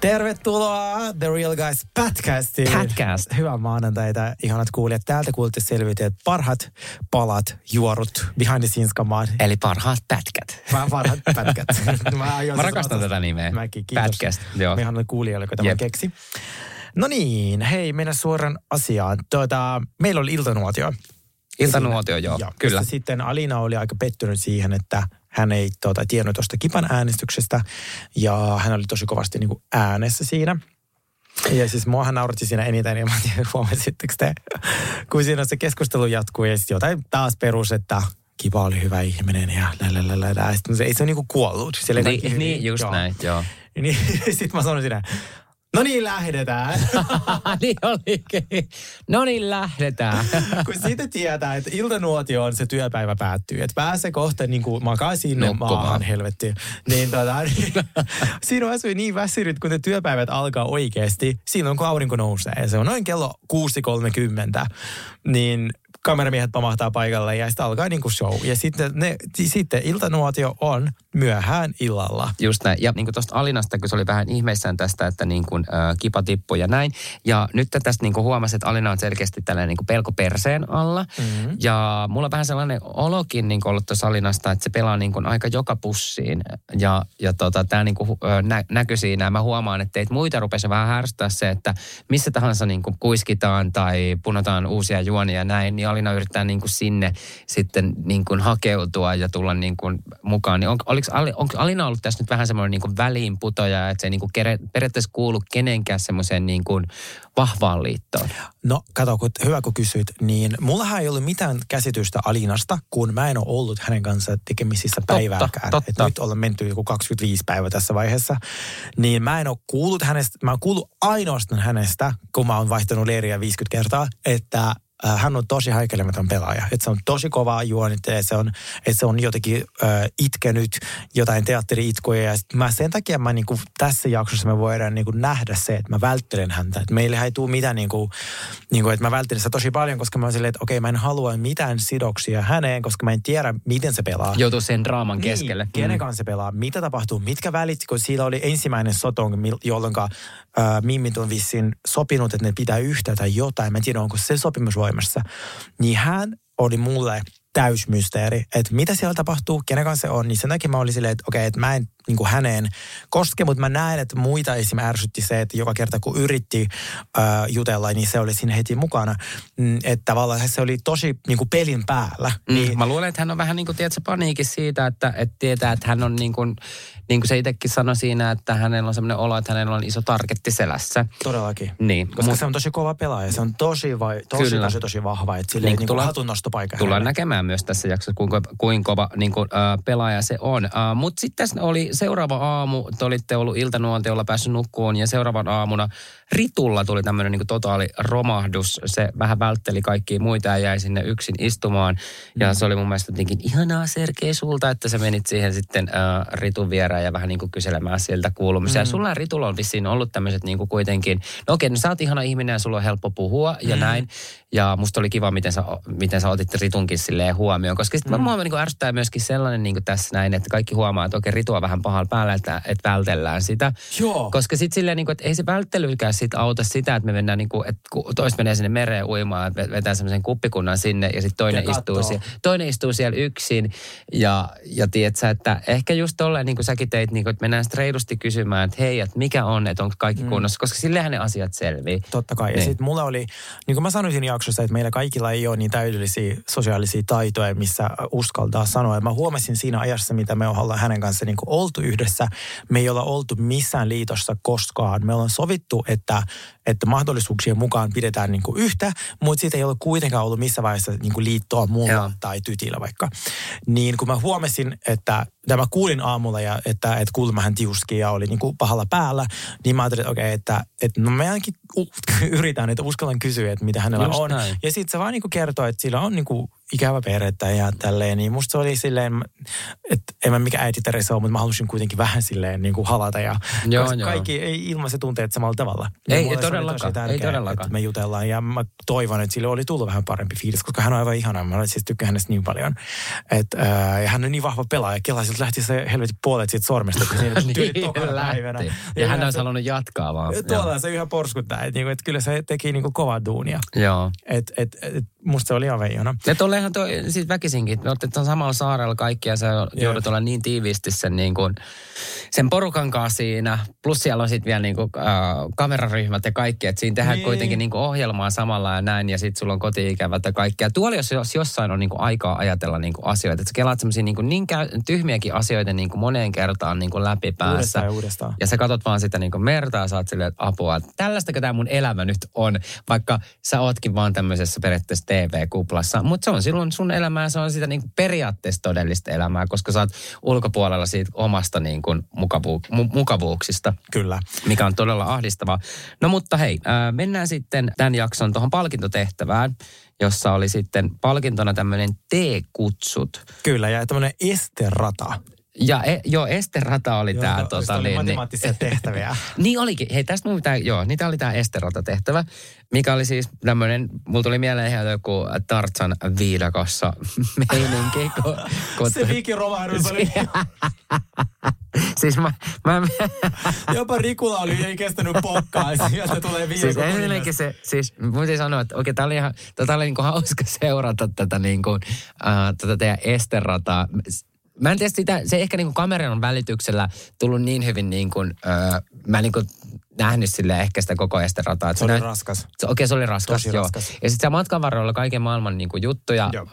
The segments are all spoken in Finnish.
Tervetuloa The Real Guys podcastiin. Podcast. Hyvää maanantaita, ihanat kuulijat. Täältä kuulitte selviytyä parhaat palat, juorut, behind the scenes kamaan. Eli parhaat pätkät. Parhaat pätkät. Mä, Mä rakastan tätä nimeä. Mäkin, kiitos. Podcast, joo. Me ihanat kuulijoille, tämän Jep. keksi. No niin, hei, mennään suoraan asiaan. Tuota, meillä oli iltanuotio. Iltanuotio, joo, Ja kyllä. Sitten Alina oli aika pettynyt siihen, että hän ei tuota, tiennyt tuosta Kipan äänestyksestä ja hän oli tosi kovasti niin kuin äänessä siinä. Ja siis muahan nauratti siinä eniten, ja mä en tiedä, huomasitteko te, kun siinä se keskustelu jatkuu ja sitten jotain taas perus, että Kipa oli hyvä ihminen ja lälälälä. Sitten se, ei se ole niinku kuollut. Siellä Niin, niin just Joo. näin, joo. Niin, sitten mä sanoin siinä, no niin lähdetään. niin olikin. No niin, lähdetään. kun siitä tietää, että iltanuotio on se työpäivä päättyy. Että pääsee kohta niin kuin makaisin Nukkumaan. maahan helvetti. Niin, tota, niin siinä on asui niin väsynyt, kun ne työpäivät alkaa oikeasti. Silloin kun aurinko nousee. Se on noin kello 6.30. Niin kameramiehet pamahtaa paikalle ja sitten alkaa niin kuin show. Ja sitten, ne, sitten iltanuotio on myöhään illalla. Just näin. Ja niin kuin tuosta Alinasta, kun se oli vähän ihmeissään tästä, että niin kuin, äh, kipa tippui ja näin. Ja nyt tästä niin kuin huomasi, että Alina on selkeästi tällainen niin kuin pelko perseen alla. Mm-hmm. Ja mulla on vähän sellainen olokin niin kuin ollut tuossa Alinasta, että se pelaa niin kuin aika joka pussiin. Ja, ja tota, tämä niin kuin, nä, näkyy siinä. Ja mä huomaan, että teitä muita rupesi vähän härstää se, että missä tahansa niin kuin kuiskitaan tai punotaan uusia juonia ja näin, niin Alina yrittää niin kuin sinne sitten niin kuin hakeutua ja tulla niin kuin mukaan. Niin on, oliko, Ali- onko Alina ollut tässä nyt vähän semmoinen niin kuin väliinputoja, että se ei niin kuin kere, periaatteessa kuulu kenenkään semmoiseen niin kuin vahvaan liittoon? No, kato, kun, hyvä kun kysyit, niin mullahan ei ollut mitään käsitystä Alinasta, kun mä en ole ollut hänen kanssa tekemisissä päivääkään. totta. Et nyt ollaan menty joku 25 päivää tässä vaiheessa. Niin mä en ole kuullut hänestä, mä oon kuullut ainoastaan hänestä, kun mä oon vaihtanut leiriä 50 kertaa, että hän on tosi häikäilemätön pelaaja. Että se on tosi kova juonite, se on, että se on jotenkin äh, itkenyt jotain teatteri-itkuja. Ja mä, sen takia mä niinku, tässä jaksossa me voidaan niinku, nähdä se, että mä välttelen häntä. Että meillä ei tule mitään, niinku, niinku, että mä välttelen sitä tosi paljon, koska mä oon silleen, että okei, mä en halua mitään sidoksia häneen, koska mä en tiedä, miten se pelaa. Joutuu sen draaman keskelle. Niin, kenen kanssa se pelaa, mitä tapahtuu, mitkä välit, kun siellä oli ensimmäinen sotong, jolloin äh, Mimmit on vissiin sopinut, että ne pitää yhtä tai jotain. Mä en tiedä, onko se sopimus voimassa. Niin hän oli mulle täysmysteeri, että mitä siellä tapahtuu, kenen kanssa se on, niin sen takia mä olin silleen, että okei, että mä en niin kuin häneen koske, mutta mä näen, että muita esim. ärsytti se, että joka kerta kun yritti äh, jutella, niin se oli siinä heti mukana. Mm, että tavallaan se oli tosi niin kuin pelin päällä. Mm, Niin, Mä luulen, että hän on vähän niin kuin, tiedätkö, paniikissa siitä, että, että tietää, että hän on niin kuin, niin kuin se itsekin sanoi siinä, että hänellä on sellainen olo, että hänellä on iso targetti selässä. Todellakin. Niin, Koska mut- se on tosi kova pelaaja. Se on tosi, vai, tosi, Kyllä. tosi, tosi vahva. Että sille Niin, niin, tullaan- hatunnostopaikka. Tullaan hänelle. näkemään myös tässä jaksossa, kuinka, kuinka kova niin kuin, äh, pelaaja se on. Äh, Mutta sitten oli seuraava aamu, te olitte ollut iltanuotiolla päässyt nukkuun ja seuraavan aamuna Ritulla tuli tämmöinen niin totaali romahdus. Se vähän vältteli kaikkia muita ja jäi sinne yksin istumaan. Ja Mm. se oli mun mielestä jotenkin ihanaa Sergei sulta, että sä menit siihen sitten äh, Ritun vierään ja vähän niin kuin kyselemään sieltä kuulumisia. Mm. Ja sulla ja Ritulla on vissiin ollut tämmöiset niin kuin kuitenkin, no okei, no sä oot ihana ihminen ja sulla on helppo puhua ja Mm. näin. Ja musta oli kiva, miten sä, miten sä otit Ritunkin silleen huomioon. Koska sitten mm. mua niin kuin ärsyttää myöskin sellainen niin kuin tässä näin, että kaikki huomaa, että okei, Ritu on vähän pahalla päällä, että, että vältellään sitä. Joo. Koska sitten silleen, niin kuin, että ei se välttelykään sit auta sitä, että me mennään, niin kuin, että toista menee sinne mereen uimaan, että vetää semmoisen kuppikunnan sinne ja sitten toinen, Ja istuu siellä, toinen istuu siellä yksin. Ja, ja tiedät sä, että ehkä just tolleen, niin kuin säkin teit, niin kuin, että mennään reilusti kysymään, että hei, että mikä on, että onko kaikki kunnossa, koska sillehän ne asiat selvii. Totta kai. Ja Niin. sitten mulla oli, niin kuin mä sanoin siinä jaksossa, että meillä kaikilla ei ole niin täydellisiä sosiaalisia taitoja, missä uskaltaa sanoa. Ja mä huomasin siinä ajassa, mitä me ollaan hänen kanssa niin kuin oltu yhdessä. Me ei olla oltu missään liitossa koskaan. Me ollaan sovittu, että, että mahdollisuuksien mukaan pidetään niin kuin yhtä, mutta siitä ei ole kuitenkaan ollut missä vaiheessa niin kuin liittoa mulla Joo. tai tytillä vaikka. Niin kun mä huomasin, että tämä kuulin aamulla, ja että, että kuulemma hän tiuski ja oli niin kuin pahalla päällä, niin mä ajattelin, että okei, että, että no mä ainakin yritän, että uskallan kysyä, että mitä hänellä Just on. näin. Ja sitten se vaan niin kuin kertoo, että sillä on niin kuin ikävä perhettä ja tälleen, niin musta se oli silleen, että en mä mikä äiti Teresa ole, mutta mä halusin kuitenkin vähän silleen niin kuin halata ja Joo, koska joo. kaikki ei ilmaise tunteet samalla tavalla. Ei, mulle ei oli todellakaan, tosi ei todellakaan. Että me jutellaan ja mä toivon, että sille oli tullut vähän parempi fiilis, koska hän on aivan ihana. Mä siis tykkään hänestä niin paljon. Et, ää, ja hän on niin vahva pelaaja. Kela siltä lähti se helvetin puolet siitä sormesta, kun siinä tyyli päivänä. lähti. Ja hän yhä olisi halunnut jatkaa vaan. Tuolla se yhä porskuttaa, että niinku, et kyllä se teki niinku kovaa duunia. Joo. Et, et, et, musta se oli aivan ihana. Ja tollehan toi, siis väkisinkin, että olette tuon samalla saarella kaikki ja sä joudut olla niin tiiviisti sen, niin kuin, sen porukan kanssa siinä. Plus siellä on sitten vielä niin kuin, äh, kameraryhmät ja kaikki, että siinä tehdään Niin. kuitenkin niin kuin ohjelmaa samalla ja näin. Ja sitten sulla on koti-ikävät ja kaikki. Ja tuolla jos, jos jossain on niin kuin aikaa ajatella niin kuin asioita. Että sä kelaat semmoisia niin, kuin niin käy, tyhmiäkin asioita niin kuin moneen kertaan niin kuin läpi päässä. Uudestaan ja uudestaan. Ja sä katot vaan sitä niin merta ja saat silleen, että apua, että tällaistako tämä mun elämä nyt on, vaikka sä ootkin vaan tämmöisessä periaatteessa TV-kuplassa. Mutta se on silloin sun elämää, se on sitä niin periaatteessa todellista elämää, koska sä oot ulkopuolella siitä omasta niin kuin mukavu- mu- mukavuuksista Kyllä. mikä on todella ahdistavaa. No mutta hei, ää, mennään sitten tämän jakson tuohon palkintotehtävään, jossa oli sitten palkintona tämmöinen T-kutsut. Kyllä, ja tämmöinen esterata. Ja e, joo, Esterata oli Joo, tämä. josta Tota, oli niin, niin, matemaattisia tehtäviä. niin olikin. Hei, tästä mun pitää, joo, niitä oli tämä Esterata tehtävä, mikä oli siis tämmöinen, mulla tuli mieleen ihan joku Tartsan viidakossa meininki. Kun, kun, Se viikiromahdus oli, siis mä, mä, jopa Rikula oli, ei kestänyt pokkaa, sieltä tulee Siis viikon ensinnäkin se, siis täytyy sanoa, että okei, tää oli ihan, tota oli niinku hauska seurata tätä niinku, äh, tätä teidän esterataa. Mä en tiedä sitä, se ehkä niinku kameran välityksellä tullut niin hyvin niin kuin, äh, mä niinku nähnyt sille ehkä sitä koko esterataa. että Se oli näyt- raskas. se, okei, se oli raskas, Tosi joo. raskas. Ja sitten se matkan varrella oli kaiken maailman niinku juttuja. Joo.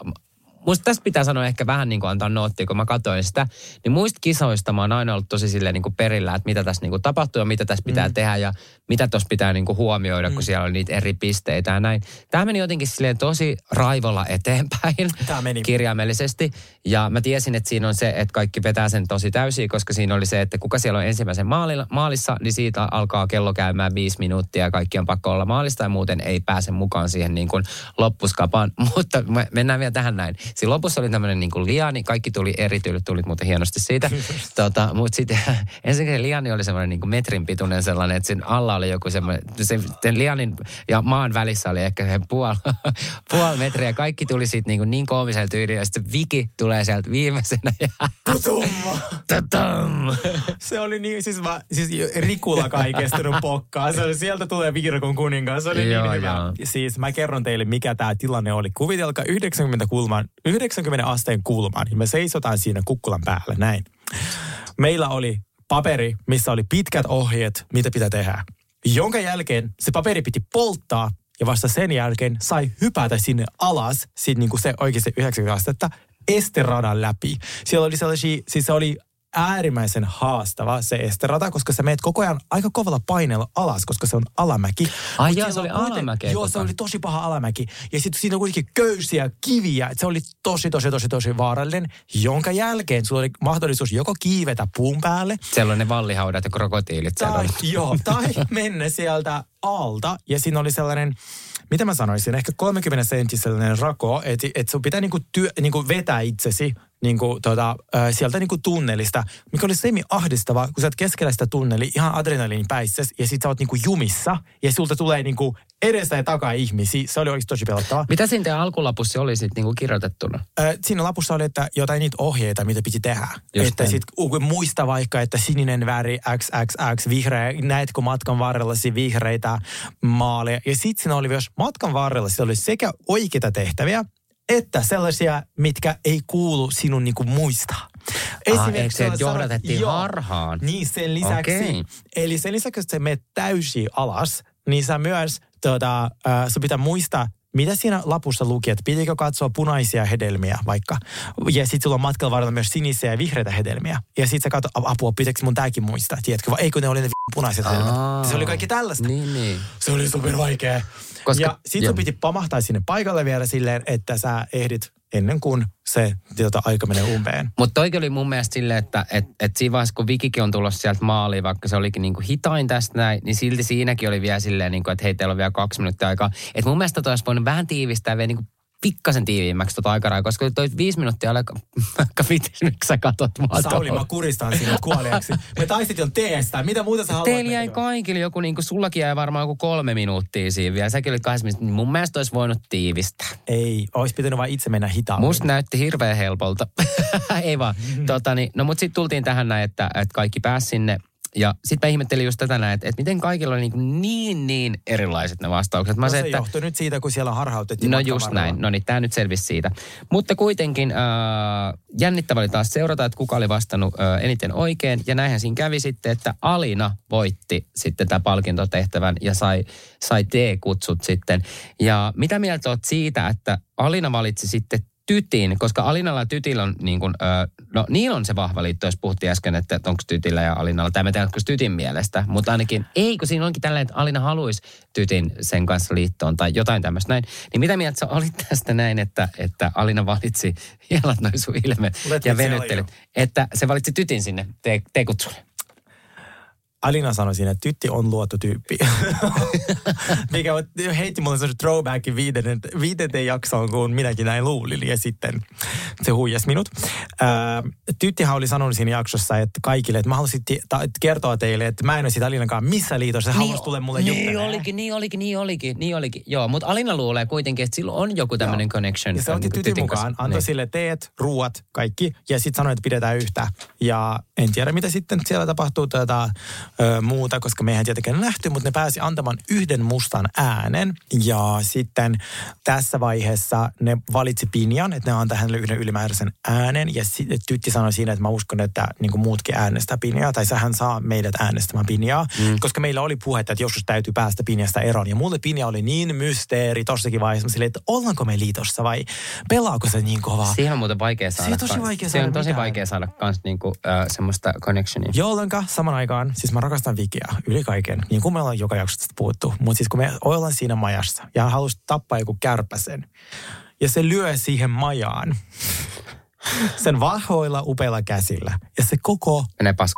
Musta tästä pitää sanoa ehkä vähän niin kuin antaa noottia, kun mä katsoin sitä. Niin muista kisoista mä oon aina ollut tosi silleen niin kuin perillä, että mitä tässä niin kuin tapahtuu ja mitä tässä pitää mm. tehdä ja mitä tuossa pitää niin kuin huomioida, mm. kun siellä on niitä eri pisteitä ja näin. Tämä meni jotenkin silleen tosi raivolla eteenpäin Tää meni. kirjaimellisesti. Ja mä tiesin, että siinä on se, että kaikki vetää sen tosi täysin, koska siinä oli se, että kuka siellä on ensimmäisen maalilla, maalissa, niin siitä alkaa kello käymään viisi minuuttia ja kaikki on pakko olla maalista ja muuten ei pääse mukaan siihen niin kuin loppuskapaan. Mutta me mennään vielä tähän näin. Siinä lopussa oli tämmöinen niin liani, kaikki tuli eri tyylit, tulit muuten hienosti siitä. tota, mutta sitten ensinnäkin liani oli semmoinen niin metrin pituinen sellainen, että sen alla oli joku semmoinen, se, sen lianin ja maan välissä oli ehkä se puoli, puoli metriä. Kaikki tuli siitä niin, kuin niin koomisella tyylillä ja sitten Viki tulee sieltä viimeisenä ja! Se oli niin, siis, mä, siis Rikulakaan ei kestänyt pokkaa. Se oli, sieltä tulee Viirkon kuningas. Se oli Joo, niin hyvä. joo. Siis mä kerron teille, mikä tämä tilanne oli. Kuvitelkaa 90, kulman, 90 asteen kulman. Ja me seisotaan siinä kukkulan päällä, näin. Meillä oli paperi, missä oli pitkät ohjeet, mitä pitää tehdä. Jonka jälkeen se paperi piti polttaa ja vasta sen jälkeen sai hypätä sinne alas, sit niin kuin se oikeasti 90 astetta, esteradan läpi. Siellä oli sellaisia, siis se oli äärimmäisen haastava se esterata, koska sä meet koko ajan aika kovalla paineella alas, koska se on alamäki. Ai jaa, se oli alamäkeä Joo, se ajan. oli tosi paha alamäki. Ja sitten siinä on kuitenkin köysiä, kiviä. Et Se oli tosi, tosi, tosi, tosi vaarallinen, jonka jälkeen sulla oli mahdollisuus joko kiivetä puun päälle, Siellä on ne vallihaudat ja krokotiilit. tai, joo, tai mennä sieltä alta. Ja siinä oli sellainen, mitä mä sanoisin, ehkä 30 sentin sellainen rako, että et sun pitää niinku, työ, niinku vetää itsesi niinku, tota, äh, sieltä niinku tunnelista, mikä oli semi ahdistavaa, kun sä oot keskellä sitä tunneli ihan adrenaliin päissäs, ja sit sä oot niinku jumissa, ja sulta tulee niinku edestä ja takaa ihmisiä. Se oli oikeasti tosi pelottavaa. Mitä siinä teidän alkulapussa oli sitten niinku kirjoitettuna? Äh, siinä lapussa oli, että jotain niitä ohjeita, mitä piti tehdä. Just että sit muista vaikka, että sininen väri, XXX, vihreä, näetkö matkan varrellasi vihreitä maaleja. Ja sitten siinä oli myös matkan varrella, siellä oli sekä oikeita tehtäviä, että sellaisia, mitkä ei kuulu sinun niinku muista. Ah, eikö se, siellä että johdatettiin harhaan? Niin sen lisäksi. Okei. Eli sen lisäksi, että sä menet täysin alas, niin sä myös, tota, äh, sun pitää muistaa mitä siinä lapussa luki, että pitikö katsoa punaisia hedelmiä vaikka. Ja sitten sulla on matkalla varrella myös sinisiä ja vihreitä hedelmiä. Ja sitten sä katsot, apua, pitäkö mun tääkin muistaa, tiedätkö? Vai eikö ne oli ne punaiset hedelmät? Se oli kaikki tällaista. Niin, niin. Se oli super vaikea. Koska- ja sit sun piti pamahtaa sinne paikalle vielä silleen, että sä ehdit ennen kuin se tota, aika menee umpeen. Mutta toikin oli mun mielestä silleen, että et, et siinä vaiheessa, kun Vikikin on tulossa sieltä maaliin, vaikka se olikin niinku hitain tästä näin, niin silti siinäkin oli vielä silleen, niinku, että hei, teillä on vielä kaksi minuuttia aikaa. Et mun mielestä toi olisi voinut vähän tiivistää vielä niinku pikkasen tiiviimmäksi tota aikaraja, koska toi viisi minuuttia oli aika, aika miksi sä katot mua Sauli, tuohon. mä kuristan sinut kuoliaksi. Me taistettiin teestä. Mitä muuta sä haluat? Teillä jäi kaikille joku, niin kuin sullakin jäi varmaan joku kolme minuuttia siinä vielä. Säkin olit kahdessa minuuttia. Mun mielestä olisi voinut tiivistää. Ei, olisi pitänyt vain itse mennä hitaammin. Musta näytti hirveän helpolta. Ei vaan. Totani, no mutta sitten tultiin tähän näin, että, että kaikki pääsi sinne. Ja sitten mä ihmettelin just tätä näin, että, että miten kaikilla oli niin, niin, niin erilaiset ne vastaukset. Mä no, se, se että, johtui nyt siitä, kun siellä harhautettiin No just varrella. näin. No niin, tämä nyt selvisi siitä. Mutta kuitenkin äh, jännittävä oli taas seurata, että kuka oli vastannut äh, eniten oikein. Ja näinhän siinä kävi sitten, että Alina voitti sitten tämä palkintotehtävän ja sai, sai T-kutsut sitten. Ja mitä mieltä olet siitä, että Alina valitsi sitten Tytin, koska Alinalla ja Tytillä on niin kuin, ö, no niillä on se vahva liitto, jos puhuttiin äsken, että onko Tytillä ja Alinalla, tai mä tiedän, onko Tytin mielestä, mutta ainakin, ei kun siinä onkin tällainen, että Alina haluaisi Tytin sen kanssa liittoon tai jotain tämmöistä näin. Niin mitä mieltä sä olit tästä näin, että, että Alina valitsi, hielat noin sun ilme Let ja venyttelit, että se valitsi Tytin sinne te- tekutsulle. Alina sanoi siinä, että tytti on luotu tyyppi. Mikä heitti mulle sellaisen throwbackin viidenteen jaksoon, kun minäkin näin luulin. Ja sitten se huijas minut. Ää, tyttihän oli sanonut siinä jaksossa että kaikille, että mä haluaisin ti- ta- kertoa teille, että mä en ole siitä Alinakaan missä liitossa. Se haluaisi tulla mulle niin juttelemaan. olikin, niin olikin, niin olikin, niin olikin. Joo, mutta Alina luulee kuitenkin, että sillä on joku tämmöinen connection. Ja se äh, otti niinku tytin kanssa. mukaan, antoi Niin. sille teet, ruuat, kaikki. Ja sitten sanoi, että pidetään yhtä. Ja en tiedä, mitä sitten siellä tapahtuu tätä ö, muuta, koska me eihän tietenkään nähty, mutta ne pääsi antamaan yhden mustan äänen. Ja sitten tässä vaiheessa ne valitsi Pinjan, että ne antaa hänelle yhden ylimääräisen äänen. Ja sitten tytti sanoi siinä, että mä uskon, että niin kuin muutkin äänestää Pinjaa, tai sähän saa meidät äänestämään Pinjaa. Mm. Koska meillä oli puhetta, että joskus täytyy päästä Pinjasta eroon. Ja mulle Pinja oli niin mysteeri tossakin vaiheessa, silleen, että ollaanko me liitossa vai pelaako se niin kovaa? Siihen on muuten vaikea saada. on tosi vaikea Siihen on saada tosi mitään. vaikea saada kans niinku, äh, semmoista connectionia. Jolloinka saman aikaan, siis mä rakastan Vikiä yli kaiken, niin kuin me ollaan joka jaksosta puhuttu. Mutta siis kun me ollaan siinä majassa ja hän halusi tappaa joku kärpäsen ja se lyö siihen majaan sen vahvoilla upeilla käsillä ja se koko Menee pas...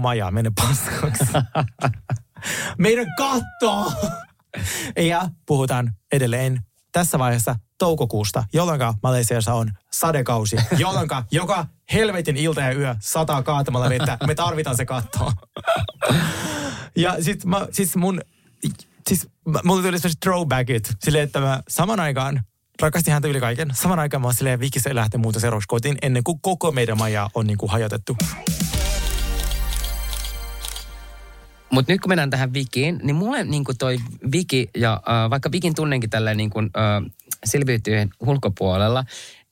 maja menee paskaksi. Meidän katto! Ja puhutaan edelleen tässä vaiheessa toukokuusta, jolloin Malesiassa on sadekausi, jolloin joka helvetin ilta ja yö sataa kaatamalla vettä. Me tarvitaan se katto. Ja sit mä, siis mun, siis mulla tuli sellaiset throwbackit, silleen, että mä saman aikaan rakastin häntä yli kaiken. Saman aikaan mä oon silleen vikistä lähteä muuta seuraavaksi kotiin ennen kuin koko meidän maja on niin kuin hajotettu. Mutta nyt kun mennään tähän Vikiin, niin mulle niin toi Viki, ja äh, vaikka Vikin tunnenkin tällä niin kuin, äh, selviytyjen ulkopuolella,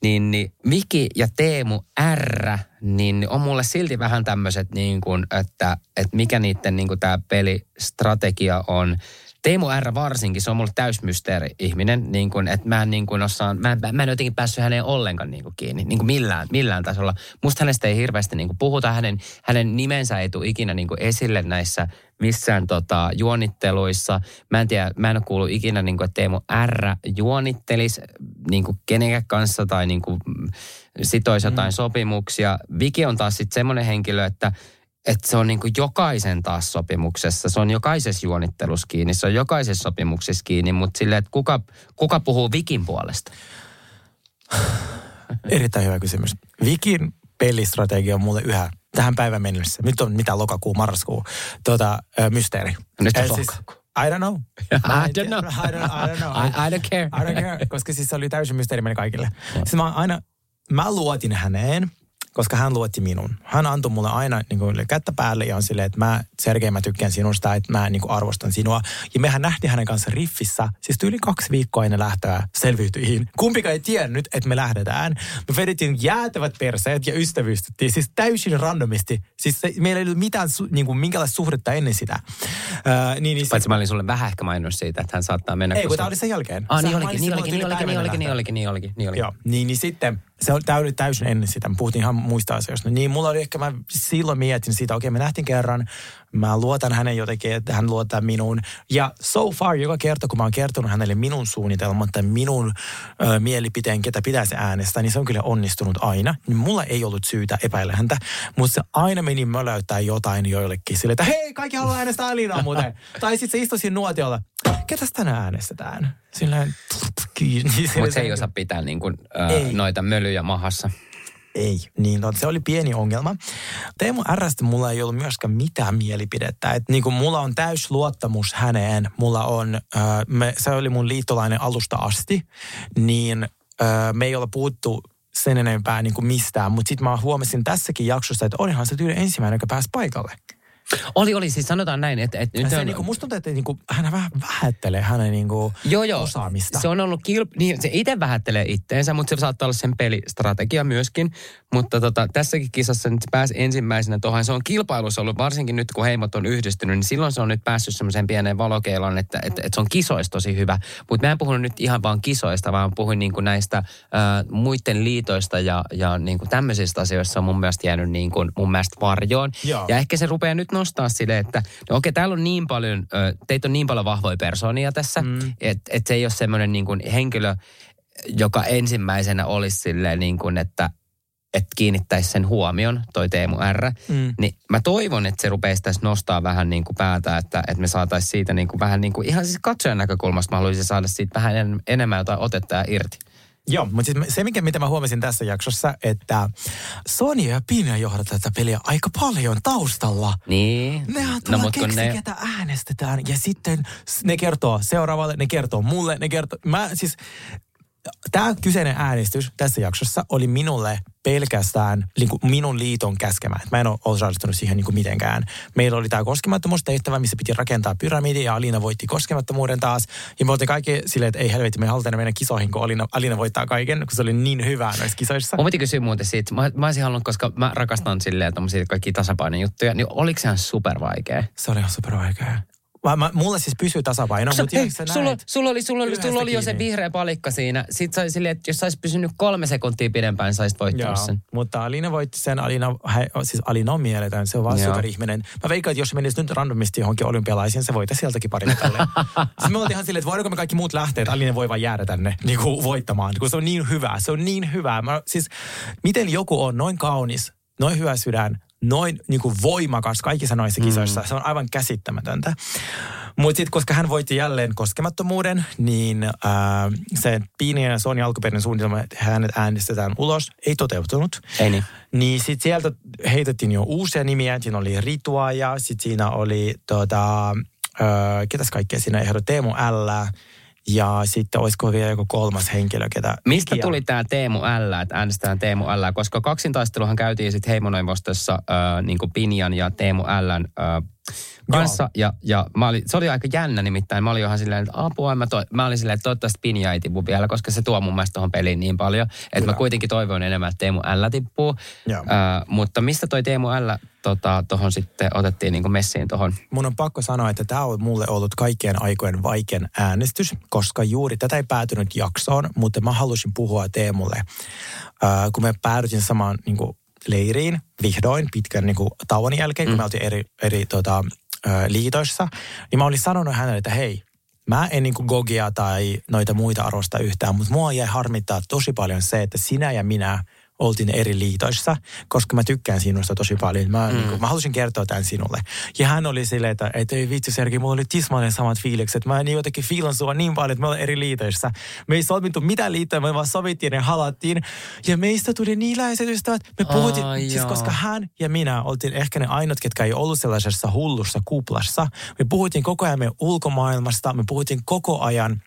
niin, niin Viki ja Teemu R, niin on mulle silti vähän tämmöiset, niin että, että mikä niiden niin tämä pelistrategia on. Teemu R varsinkin, se on mulle täysmysteeri ihminen, niin kuin, että mä en, niin kuin osaan, mä, mä en jotenkin päässyt häneen ollenkaan niin kiinni, niin millään, millään tasolla. Musta hänestä ei hirveästi niin puhuta, hänen, hänen nimensä ei tule ikinä niin esille näissä missään tota, juonitteluissa. Mä en tiedä, mä en ole kuullut ikinä, niin kuin, että Teemu R juonittelisi niin kuin kenenkään kanssa tai niin kuin, sitoisi jotain mm. sopimuksia. Viki on taas sitten semmoinen henkilö, että että se on niin kuin jokaisen taas sopimuksessa, se on jokaisessa juonittelussa kiinni, se on jokaisessa sopimuksessa kiinni, mutta silleen, että kuka, kuka puhuu Vikin puolesta? Erittäin hyvä kysymys. Vikin pelistrategia on mulle yhä tähän päivän mennessä. Nyt on mitä lokakuu, marraskuu. Tota, ö, mysteeri. Nyt on Eh, siis. I don't know. I don't know. I don't, I don't know. I, I don't care. I don't care, koska siis se oli täysin mysteeri meille kaikille. Siis mä aina, mä luotin häneen, koska hän luotti minun. Hän antoi mulle aina niin kuin, kättä päälle ja on silleen, että mä, Sergei, mä tykkään sinusta, että mä niin kuin, arvostan sinua. Ja mehän nähtiin hänen kanssa riffissä, siis yli kaksi viikkoa ennen lähtöä selviytyihin. Kumpikaan ei tiennyt, että me lähdetään. Me vedettiin jäätävät perseet ja ystävystyttiin, siis täysin randomisti. Siis se, meillä ei ollut mitään, niin kuin, minkälaista suhdetta ennen sitä. Öö, niin, niin Paitsi mä olin sulle vähän ehkä maininnut siitä, että hän saattaa mennä. Ei, kun tämä oli sen jälkeen. Ah, niin olikin, niin mainitsit olikin, niin olikin, niin olikin, niin lähtöä. olikin, niin olikin, niin olikin. Joo, niin, niin sitten se on täysin, täysin ennen sitä. Me puhuttiin ihan muista asioista. Niin mulla oli ehkä, mä silloin mietin siitä, okei me nähtiin kerran, mä luotan hänen jotenkin, että hän luottaa minuun. Ja so far, joka kerta, kun mä oon kertonut hänelle minun suunnitelmat tai minun ö, mielipiteen, ketä pitäisi äänestää, niin se on kyllä onnistunut aina. Niin mulla ei ollut syytä epäillä häntä, mutta se aina meni möläyttää jotain joillekin sille, että hei, kaikki haluaa äänestää Alinaa muuten. tai sitten se istui siinä nuotiolla, ketäs tänään äänestetään? Silleen, kiinni. Mutta se ei osaa pitää niin kuin, Ei. noita mölyjä mahassa. Ei, niin no, se oli pieni ongelma. Teemu Rstä mulla ei ollut myöskään mitään mielipidettä. Et niin kuin mulla on täys luottamus häneen. Mulla on, äh, me, se oli mun liittolainen alusta asti, niin äh, me ei ole puhuttu sen enempää niin kuin mistään. Mutta sitten mä huomasin tässäkin jaksossa, että olihan se tyyli ensimmäinen, joka pääsi paikalle. Oli, oli, siis sanotaan näin, että, että nyt se, on, niin kuin, musta tuntuu, että niin kuin, hän vähän vähättelee hänen niin kuin, joo, joo, osaamista. Se on ollut kilp... Niin, se itse vähättelee itteensä, mutta se saattaa olla sen pelistrategia myöskin. Mutta tota, tässäkin kisassa nyt se pääsi ensimmäisenä tuohon. Se on kilpailussa ollut, varsinkin nyt kun heimot on yhdistynyt, niin silloin se on nyt päässyt semmoiseen pieneen valokeilaan, että, että, että se on kisoista tosi hyvä. Mutta mä en puhunut nyt ihan vaan kisoista, vaan puhuin niin kuin näistä äh, muiden liitoista ja, ja niin kuin tämmöisistä asioista on mun mielestä jäänyt niin kuin mun mielestä varjoon. Joo. Ja ehkä se rupeaa nyt nostaa sille, että no okei, täällä on niin paljon, teitä on niin paljon vahvoja persoonia tässä, mm. että et se ei ole semmoinen niin kuin henkilö, joka ensimmäisenä olisi silleen niin kuin, että että kiinnittäisi sen huomion, toi Teemu R. Mm. Niin mä toivon, että se rupeaisi tässä nostaa vähän niin kuin päätä, että, että me saataisiin siitä niin kuin vähän niin kuin, ihan siis katsojan näkökulmasta mä haluaisin saada siitä vähän en, enemmän jotain otetta ja irti. Joo, mutta siis se, mikä, mitä mä huomasin tässä jaksossa, että Sonia ja Pina johdat tätä peliä aika paljon taustalla. Niin. Nehän tuolla no, mut kun keksi, ne... ketä äänestetään. Ja sitten ne kertoo seuraavalle, ne kertoo mulle, ne kertoo... Mä siis... Tämä kyseinen äänestys tässä jaksossa oli minulle pelkästään niin kuin minun liiton käskemä. Mä en ole osallistunut siihen niin kuin mitenkään. Meillä oli tämä koskemattomuustehtävä, missä piti rakentaa pyramidi ja Alina voitti koskemattomuuden taas. Ja me oltiin kaikki silleen, että ei helvetti, me ei haluta mennä kisoihin, kun Alina, Alina voittaa kaiken, kun se oli niin hyvä noissa kisoissa. Mun piti kysyä muuten siitä, mä, mä olisin halunnut, koska mä rakastan silleen tommosia kaikki tasapainojuttuja, niin oliko se ihan super vaikea? Se oli ihan super vaikea. Mä, mä, mulla siis pysyy tasapaino, mutta Hei, sä sulla, näet? sulla, oli, sulla, oli, sulla oli jo se vihreä palikka siinä. Sitten sai silleen, että jos sä olisit pysynyt kolme sekuntia pidempään, sä voittanut Joo, sen. mutta Alina voitti sen. Alina, he, siis Alina on mieletön, se on vaan superihminen. Mä veikkaan, että jos menisi nyt randomisti johonkin olympialaisiin, se voitaisiin sieltäkin pari mitalle. siis me oltiin ihan silleen, että voidaanko me kaikki muut lähteä, että Alina voi vaan jäädä tänne niin kuin voittamaan, kun se on niin hyvä. Se on niin hyvä. Mä, siis miten joku on noin kaunis, noin hyvä sydän, noin niin kuin voimakas kaikissa noissa kisoissa. Mm. Se on aivan käsittämätöntä. Mutta sitten, koska hän voitti jälleen koskemattomuuden, niin äh, se Piini ja Sonja alkuperäinen suunnitelma, että hänet äänestetään ulos, ei toteutunut. Ei niin. Niin sitten sieltä heitettiin jo uusia nimiä. Siinä oli Ritua ja sitten siinä oli tota, äh, ketäs kaikkea siinä ehdot, Teemu L. Ja sitten olisiko vielä joku kolmas henkilö, ketä... Mistä ikiä- tuli tämä Teemu L, että äänestetään Teemu L, koska kaksintaisteluhan käytiin sitten heimoneuvostossa äh, niin Pinjan ja Teemu Ln äh, kanssa. Ja, ja mä olin, se oli aika jännä nimittäin. Mä olin ihan silleen, että apua, mä, to, mä olin silleen, että toivottavasti Pinja ei tipu vielä, koska se tuo mun mielestä tuohon peliin niin paljon. Että mä kuitenkin toivoin enemmän, että Teemu L tippuu. Joo. Äh, mutta mistä toi Teemu L tota, tohon sitten otettiin niin messiin tohon? mun on pakko sanoa, että tämä on mulle ollut kaikkien aikojen vaikein äänestys, koska juuri tätä ei päätynyt jaksoon, mutta mä halusin puhua Teemulle. Äh, kun me päädytin samaan niin kuin, leiriin vihdoin pitkän niin kuin, tauon jälkeen, kun me oltiin eri, eri tota, liitoissa, niin mä olin sanonut hänelle, että hei, Mä en niin Gogia tai noita muita arvosta yhtään, mutta mua jäi harmittaa tosi paljon se, että sinä ja minä oltiin eri liitoissa, koska mä tykkään sinusta tosi paljon. Mä, mm. niin kuin, mä halusin kertoa tämän sinulle. Ja hän oli silleen, että, että ei vitsi Sergi, mulla oli tismalleen samat fiilikset. Mä niin jotenkin fiilan sua niin paljon, että me ollaan eri liitoissa. Me ei solmittu mitään liittoja, me vaan sovittiin ja halattiin. Ja meistä tuli niin läheiset ystävät. Me puhuttiin, Ai siis joo. koska hän ja minä oltiin ehkä ne ainut, ketkä ei ollut sellaisessa hullussa kuplassa. Me puhuttiin koko ajan meidän ulkomaailmasta, me puhuttiin koko ajan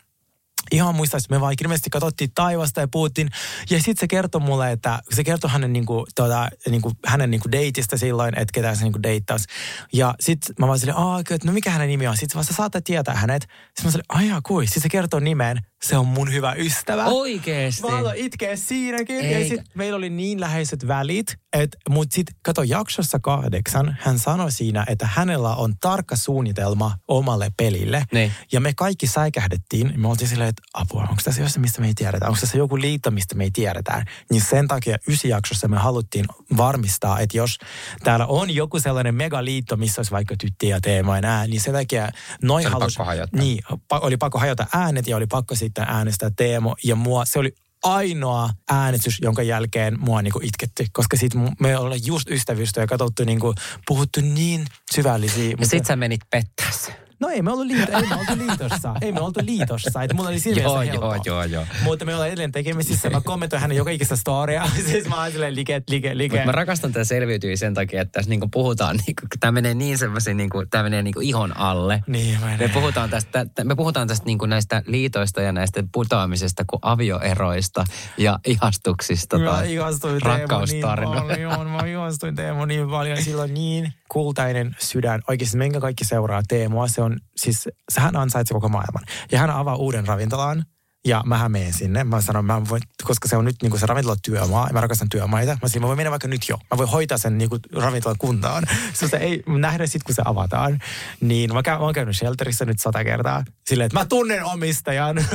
ihan muista, että me vaan ilmeisesti katsottiin taivasta ja puhuttiin. Ja sitten se kertoi mulle, että se kertoi hänen, niinku, tota, niinku, hänen niinku deitistä silloin, että ketä se niinku deittasi. Ja sitten mä vaan silleen, että no mikä hänen nimi on? Sitten vasta saatte tietää hänet. Sitten mä silleen, aijaa kui. Sitten se kertoo nimen. Se on mun hyvä ystävä. Oikeesti? Mä aloin itkeä siinäkin. Eikä. Ja sit meillä oli niin läheiset välit, että mut sit kato jaksossa kahdeksan, hän sanoi siinä, että hänellä on tarkka suunnitelma omalle pelille. Niin. Ja me kaikki säikähdettiin. Me oltiin silleen, että apua, onko tässä jossain, mistä me ei tiedetä? Onko tässä joku liitto, mistä me ei tiedetä? Niin sen takia jaksossa me haluttiin varmistaa, että jos täällä on joku sellainen megaliitto, missä olisi vaikka tytti ja teema ja nää, niin sen takia noin halus... Niin, oli pakko hajota äänet ja oli pakko sitten äänestää Teemo. Ja mua, se oli ainoa äänestys, jonka jälkeen mua niinku itketti, koska sit me ollaan just ystävystä ja katsottu niinku, puhuttu niin syvällisiä. Ja mutta... sit sä menit pettäessä. No ei me oltu, liito, ei me oltu liitossa. Ei me oltu liitossa. Että mulla oli silleen joo, joo, joo, joo. Mutta me ollaan edelleen tekemisissä. Mä kommentoin hänen joka ikistä storya. siis mä oon silleen like, like, like. Mut mä rakastan tätä selviytyä sen takia, että tässä niinku puhutaan, niinku, tämä menee niin semmoisen, niinku, tämä menee niinku ihon alle. Niin, me puhutaan tästä, me puhutaan tästä niinku näistä liitoista ja näistä putoamisesta kuin avioeroista ja ihastuksista tai rakkaustarinoista. Niin mä ihastuin Teemu niin paljon. Silloin niin kultainen sydän. Oikeasti minkä kaikki seuraa Teemua. Se on, siis hän ansaitsee koko maailman. Ja hän avaa uuden ravintolan. Ja mähän menen sinne. Mä sanon, mä voin, koska se on nyt niin se ravintola työmaa, ja mä rakastan työmaita. Mä sanoin, mä voin mennä vaikka nyt jo. Mä voin hoitaa sen niin ravintolan kuntaan. Se ei nähdä sitten, kun se avataan. Niin mä, käyn, mä oon käynyt shelterissa nyt sata kertaa. Silleen, että mä tunnen omistajan.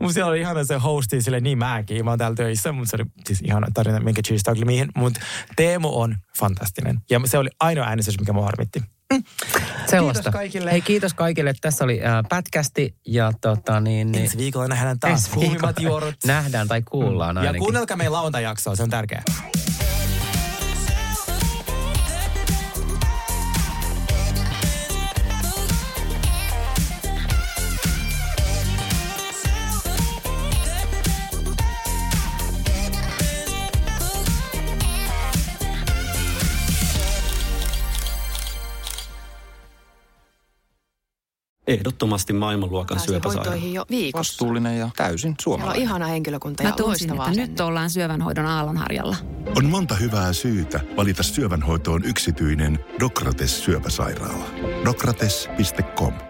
mutta siellä oli ihana se hosti sille niin mäkin. Mä oon täällä töissä, mutta se oli siis ihana tarina, minkä cheese mihin. Mutta Teemu on fantastinen. Ja se oli ainoa äänestys, mikä mua harmitti. Sellaista. Kiitos kaikille. Hei, kiitos kaikille. Tässä oli äh, pätkästi ja tota niin... niin Ensi viikolla nähdään taas kuumimmat juorut. Nähdään tai kuullaan mm. ainakin. Ja kuunnelkaa meidän lauantajaksoa, se on tärkeää. Ehdottomasti maailmanluokan syöpäsairaala. jo viikossa. Vastuullinen ja täysin suomalainen. Siellä on ihana henkilökunta ja Mä tunsin, että nyt ollaan syövänhoidon aallonharjalla. On monta hyvää syytä valita syövänhoitoon yksityinen Dokrates syöpäsairaala. Dokrates.com